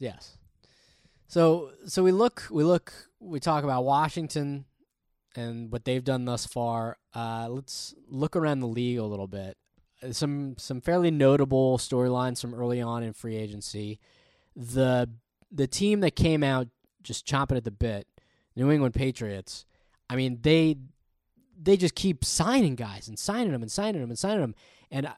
Yes. So so we look we look we talk about Washington and what they've done thus far. Uh, let's look around the league a little bit. Uh, Some some fairly notable storylines from early on in free agency. The the team that came out just chomping at the bit, New England Patriots. I mean they they just keep signing guys and signing them and signing them and signing them. And uh,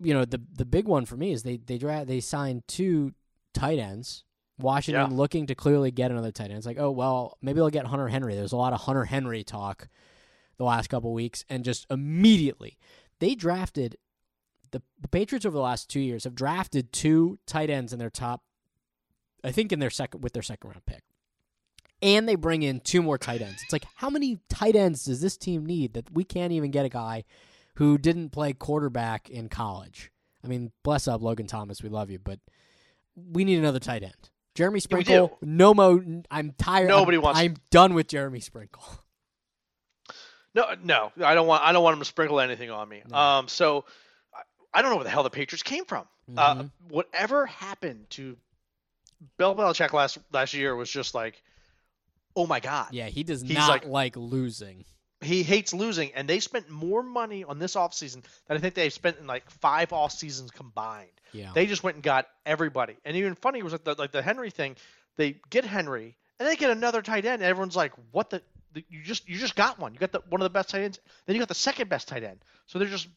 you know the the big one for me is they they dra- they signed two tight ends. Washington Yeah. looking to clearly get another tight end. It's like, oh well, maybe they'll get Hunter Henry. There's a lot of Hunter Henry talk the last couple weeks, and just immediately they drafted the the Patriots over the last two years have drafted two tight ends in their top, I think in their second with their second round pick, and they bring in two more tight ends. It's like how many tight ends does this team need that we can't even get a guy who didn't play quarterback in college? I mean, bless up Logan Thomas, we love you, but we need another tight end. Jeremy Sprinkle, no mo. I'm tired. Nobody I'm, wants- I'm done with Jeremy Sprinkle. No, no, I don't want. I don't want him to sprinkle anything on me. No. Um, so I, I don't know where the hell the Patriots came from. Uh, Mhm. whatever happened to Bill Belichick last last year was just like, oh my god. Yeah, he does He's not like- like losing. He hates losing, and they spent more money on this offseason than I think they've spent in like five off seasons combined. Yeah. They just went and got everybody. And even funny was like the, like the Henry thing. They get Henry, and they get another tight end. And everyone's like, "What the? the- You just you just got one. You got the one of the best tight ends. Then you got the second best tight end. So they're just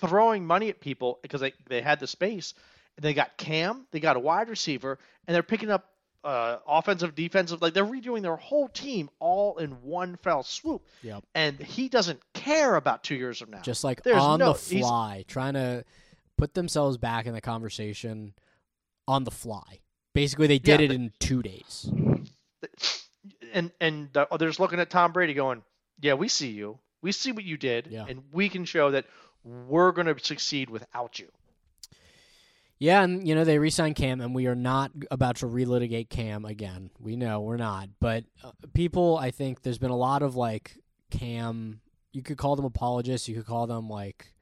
throwing money at people because they they had the space. And they got Cam. They got a wide receiver, and they're picking up uh, offensive, defensive. Like they're redoing their whole team all in one fell swoop. Yep. And he doesn't care about two years from now. Just like There's on no- the fly, trying to put themselves back in the conversation on the fly. Basically, they did Yeah, it but- in two days. and and the, just looking at Tom Brady going, "Yeah, we see you. We see what you did, Yeah. and we can show that we're going to succeed without you." Yeah, and you know they re-signed Cam, and we are not about to relitigate Cam again. We know we're not, but uh, people, I think there's been a lot of like Cam. You could call them apologists. You could call them like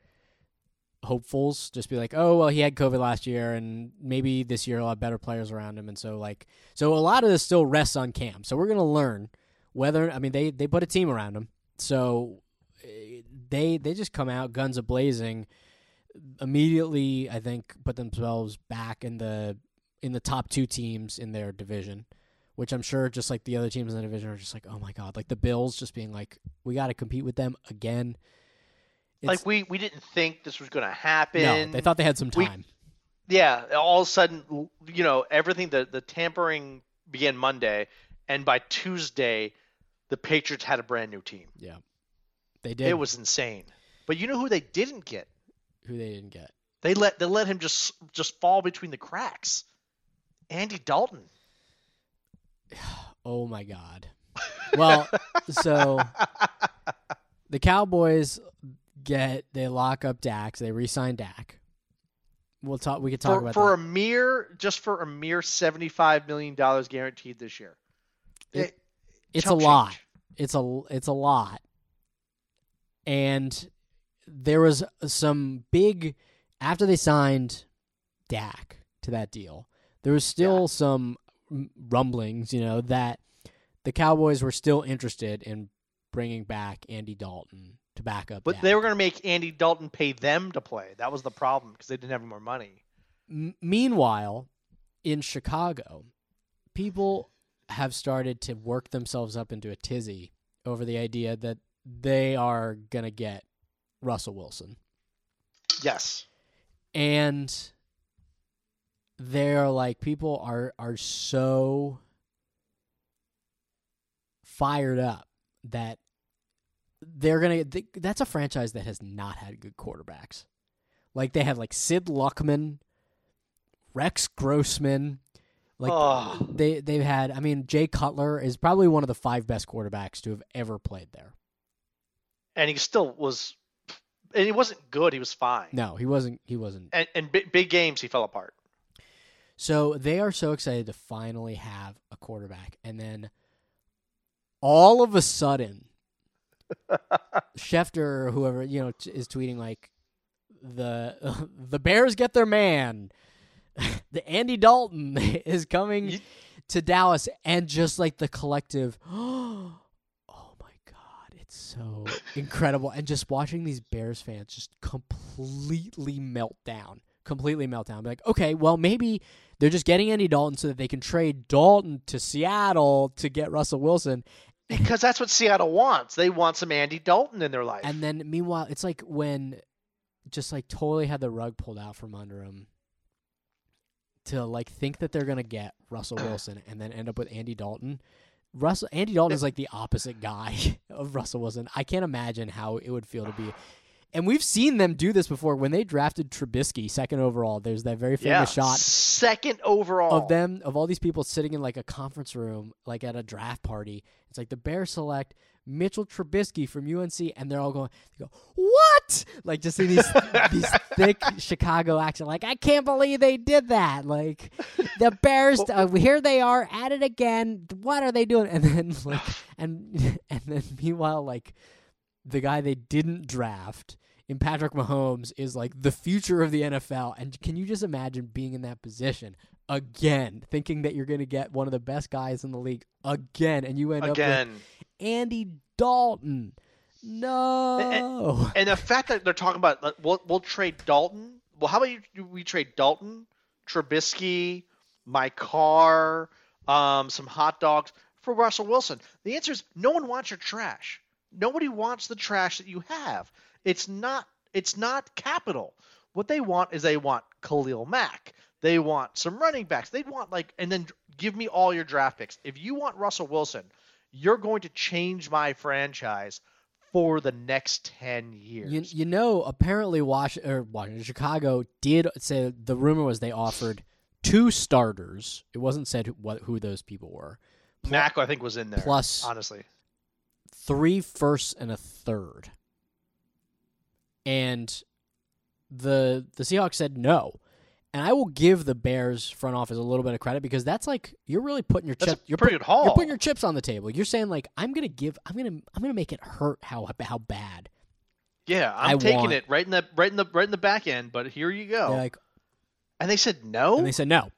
hopefuls. Just be like, oh well, he had COVID last year, and maybe this year a lot better players around him, and so like, so a lot of this still rests on Cam. So we're gonna learn whether I mean they they put a team around him, so eh, they they just come out guns a blazing immediately I think put themselves back in the in the top two teams in their division, which I'm sure just like the other teams in the division are just like, oh my god, like the Bills just being like, we got to compete with them again. It's, like we we didn't think this was going to happen. no, they thought they had some we- time. yeah, all of a sudden, you know, everything the the tampering began Monday, and by Tuesday, the Patriots had a brand new team. yeah, they did. It was insane. But you know who they didn't get? Who they didn't get. They let they let him just just fall between the cracks. Andy Dalton. Oh my god. Well, so the Cowboys get they lock up Dak. They re-sign Dak. We'll talk. We could talk for, about for that. a mere just for a mere seventy five million dollars guaranteed this year. It- It- it's a chump lot. It's a it's a lot. And there was some big after they signed Dak to that deal. There was still Yeah. some rumblings, you know, that the Cowboys were still interested in bringing back Andy Dalton to back up. But Dak. they were going to make Andy Dalton pay them to play. That was the problem because they didn't have any more money. M- meanwhile, in Chicago, people have started to work themselves up into a tizzy over the idea that they are going to get Russell Wilson. Yes. And they're like people are are so fired up that they're going to that's a franchise that has not had good quarterbacks. Like they had like Sid Luckman, Rex Grossman, like Oh. they they've had. I mean, Jay Cutler is probably one of the five best quarterbacks to have ever played there. And he still was, and he wasn't good. He was fine. No, he wasn't. He wasn't. And, and big, big games, he fell apart. So they are so excited to finally have a quarterback, and then all of a sudden, Schefter or whoever you know t- is tweeting like the the Bears get their man. the Andy Dalton is coming to Dallas, and just like the collective, oh it's so incredible, and just watching these Bears fans just completely melt down, completely melt down. Be like, okay, well maybe they're just getting Andy Dalton so that they can trade Dalton to Seattle to get Russell Wilson, Because that's what Seattle wants. They want some Andy Dalton in their life. and then meanwhile, it's like when just like totally had the rug pulled out from under him to like think that they're gonna get Russell Wilson and then end up with Andy Dalton. Russell Andy Dalton is like the opposite guy of Russell Wilson. I can't imagine how it would feel to be. And we've seen them do this before when they drafted Trubisky second overall. There's that very yeah, famous shot second overall of them of all these people sitting in like a conference room like at a draft party it's like the bears select mitchell trubisky from unc and they're all going they go what? Like just in these these thick chicago accent. Like i can't believe they did that. Like the bears uh, here they are at it again. What are they doing? And then like and and then meanwhile like the guy they didn't draft in Patrick Mahomes is like the future of the NFL. And can you just imagine being in that position again, thinking that you're going to get one of the best guys in the league again, and you end up again. Andy Dalton? No. And the fact that they're talking about like, we'll, we'll trade Dalton. Well, how about you? We trade Dalton, Trubisky, my car, um, some hot dogs for Russell Wilson. The answer is no one wants your trash. Nobody wants the trash that you have. It's not. It's not capital. What they want is they want Khalil Mack. They want some running backs. They'd want like, and then give me all your draft picks. If you want Russell Wilson, you're going to change my franchise for the next 10 years. You, you know, apparently Wash or Washington, Chicago did say the rumor was they offered two starters. It wasn't said who, what, who those people were. Pl- Mack, I think, was in there. Plus- honestly, three firsts and a third. And the the Seahawks said no. And I will give the Bears front office a little bit of credit because that's like you're really putting your that's chip a you're, put- you're putting your chips on the table. You're saying like I'm gonna give I'm gonna I'm gonna make it hurt how how bad. yeah, I'm I taking want- it right in the right in the right in the back end. But here you go. They're like and they said no. and they said no.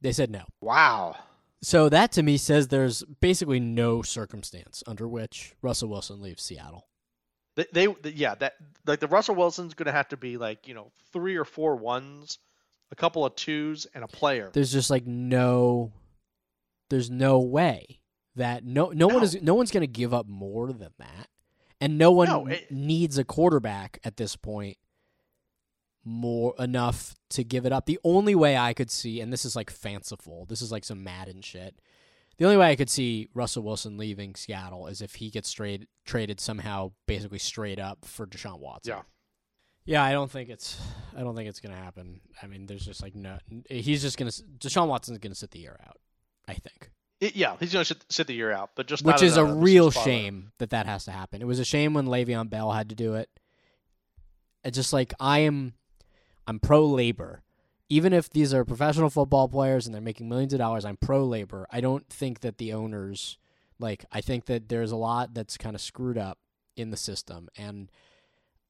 They said no. wow. So that to me says there's basically no circumstance under which Russell Wilson leaves Seattle. They, they, yeah, that like the Russell Wilson's going to have to be like you know three or four ones, a couple of twos, and a player. there's just like no there's no way that no no, one is no one's going to give up more than that. And no one No, it- needs a quarterback at this point more enough to give it up. The only way i could see and this is like fanciful this is like some madden shit the only way i could see russell wilson leaving seattle is if he gets straight traded somehow basically straight up for deshaun watson Yeah. yeah, I don't think it's. I don't think it's gonna happen. I mean, there's just like no. He's just gonna. Deshaun Watson's gonna sit the year out. I think, It- yeah, he's going to sit, sit the year out, but just which not is a a real spot. shame that that has to happen. It was a shame when Le'Veon Bell had to do it. It's just like I am. I'm pro labor. Even if these are professional football players and they're making millions of dollars, I'm pro labor. I don't think that the owners like. I think that there's a lot that's kind of screwed up in the system, and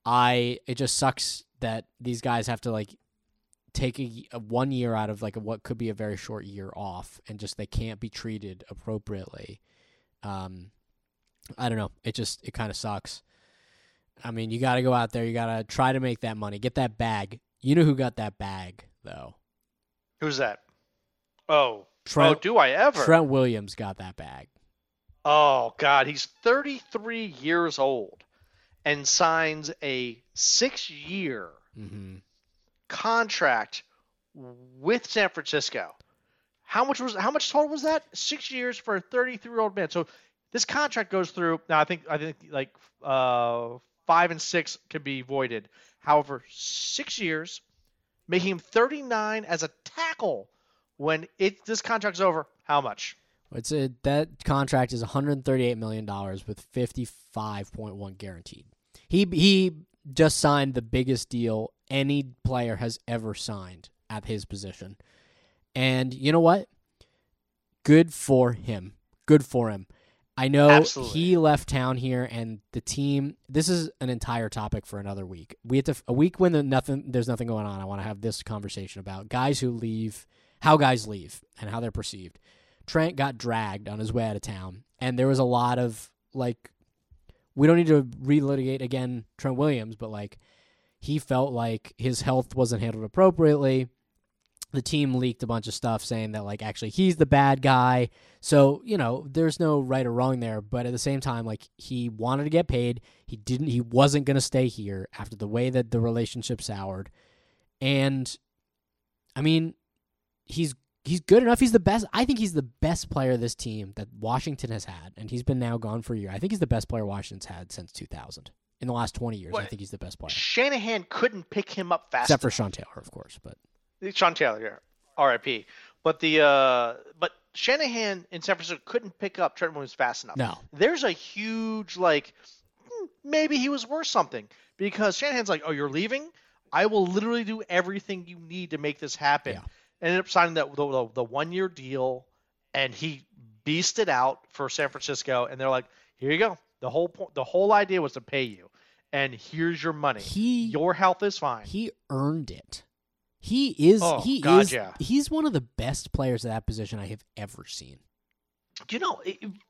I. It just sucks that these guys have to like take a, a one year out of like a, what could be a very short year off, and just they can't be treated appropriately. Um, I don't know. It just it kind of sucks. I mean, you got to go out there. You got to try to make that money, get that bag. You know who got that bag though? Who's that? Oh, Trent. oh, do I ever? Trent Williams got that bag. Oh God, he's 33 years old and signs a six-year hmm contract with San Francisco. How much was how much total was that? Six years for a 33-year-old man. So this contract goes through. Now I think I think like uh, five and six can be voided. However, six years, making him 39 as a tackle when it this contract's over. How much? It's a that contract is 138 million dollars with 55.1 guaranteed. He he just signed the biggest deal any player has ever signed at his position. And you know what? Good for him. Good for him. I know Absolutely. he left town here, and the team. This is an entire topic for another week. We have to a week when the nothing, there's nothing going on. I want to have this conversation about guys who leave, how guys leave, and how they're perceived. Trent got dragged on his way out of town, and there was a lot of like, we don't need to relitigate again Trent Williams, but like, he felt like his health wasn't handled appropriately. The team leaked a bunch of stuff saying that like actually he's the bad guy. So, you know, there's no right or wrong there, but at the same time like he wanted to get paid. He didn't he wasn't going to stay here after the way that the relationship soured. And I mean, he's he's good enough. He's the best. I think he's the best player of this team that Washington has had, and he's been now gone for a year. I think he's the best player Washington's had since 2000. In the last 20 years, I think he's the best player. Shanahan couldn't pick him up fast Except for Sean Taylor, of course, but Sean Taylor, yeah, R.I.P. But the uh, but Shanahan in San Francisco couldn't pick up Trent Williams fast enough. no. There's a huge like hmm, maybe he was worth something because Shanahan's like, oh, you're leaving. I will literally do everything you need to make this happen. Yeah. Ended up signing that the, the, the one year deal, and he beasted out for San Francisco, and they're like, here you go. The whole point, the whole idea was to pay you, and here's your money. He Your health is fine. he earned it. He is Oh, he God, is yeah. he's one of the best players at that position I have ever seen. you know,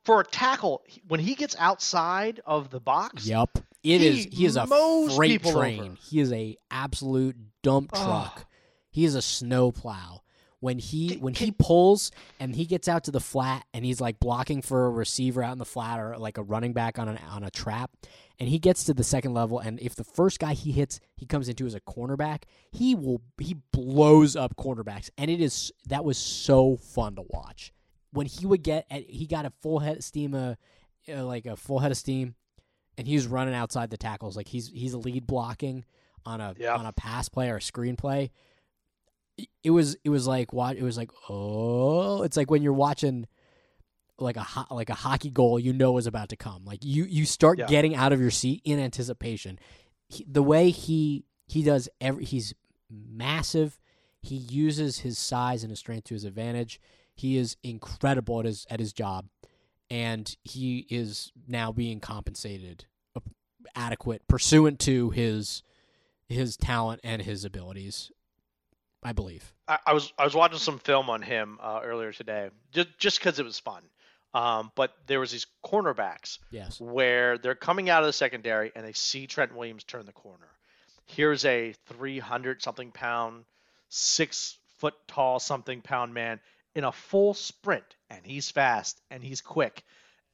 for a tackle, when he gets outside of the box, Yep. it is. He he is a freight train. over. He is a absolute dump Oh. truck. He is a snow plow. When he when he pulls and he gets out to the flat and he's like blocking for a receiver out in the flat or like a running back on an on a trap and he gets to the second level and if the first guy he hits he comes into as a cornerback he will he blows up cornerbacks and it is that was so fun to watch when he would get at, he got a full head of steam uh, uh, like a full head of steam and he was running outside the tackles like he's he's lead blocking on a Yeah. on a pass play or a screen play it- was it was like what it was like oh. It's like when you're watching like a ho- like a hockey goal you know is about to come. Like you you start Yeah. getting out of your seat in anticipation. He, the way he he does every he's massive. He uses his size and his strength to his advantage. He is incredible at his at his job. And he is now being compensated uh, adequate pursuant to his his talent and his abilities i believe I, I was I was watching some film on him uh, earlier today, just just because it was fun. Um, but there was these cornerbacks yes where they're coming out of the secondary and they see Trent Williams turn the corner. Here's a 300 something pound, six foot tall something pound man in a full sprint, and he's fast and he's quick.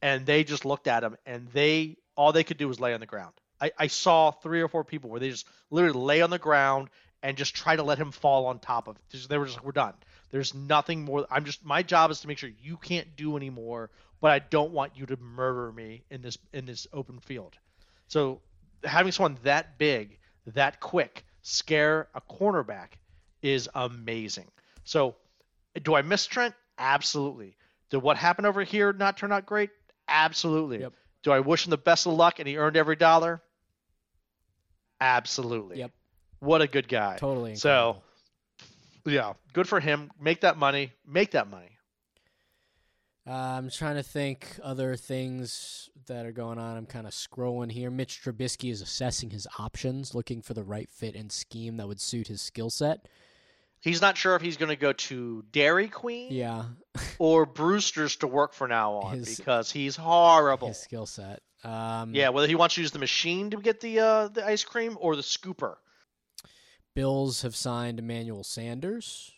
And they just looked at him, and they all they could do was lay on the ground. I, I saw three or four people where they just literally lay on the ground and just try to let him fall on top of. It. they were just, like, we're done. There's nothing more. I'm just my job is to make sure you can't do anymore, but I don't want you to murder me in this in this open field. So having someone that big, that quick, scare a cornerback is amazing. So do I miss Trent? Absolutely. Did what happened over here not turn out great? Absolutely. Yep. Do I wish him the best of luck and he earned every dollar? Absolutely. Yep. What a good guy. totally So, yeah, good for him. Make that money. Make that money. Uh, I'm trying to think other things that are going on. I'm kind of scrolling here. Mitch Trubisky is assessing his options, looking for the right fit and scheme that would suit his skill set. He's not sure if he's going to go to Dairy Queen Yeah, or Brewster's to work for now on His- because he's horrible. his skill set. Um, Yeah, whether he wants to use the machine to get the uh, the ice cream or the scooper. Bills have signed Emmanuel Sanders.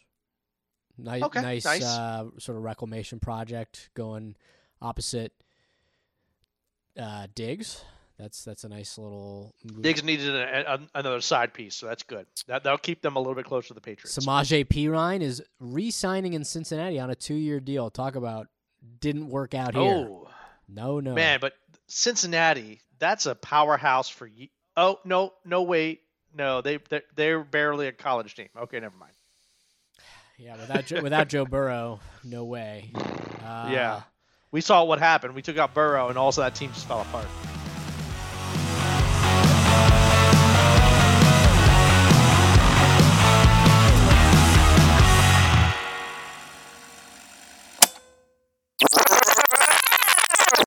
Nice, Okay, nice, nice. Uh, sort of reclamation project going opposite uh, Diggs. That's that's a nice little move. Diggs needed a, a, another side piece, so that's good. That that'll keep them a little bit closer to the Patriots. Samaje Perine is re-signing in Cincinnati on a two-year deal. Talk about didn't work out here. oh no, no, man, but Cincinnati, that's a powerhouse for you. Oh no, no wait, no they they're, they're barely a college team. Okay, never mind. Yeah, without Joe, without Joe Burrow, no way. Uh, yeah, we saw what happened. We took out Burrow, and also that team just fell apart.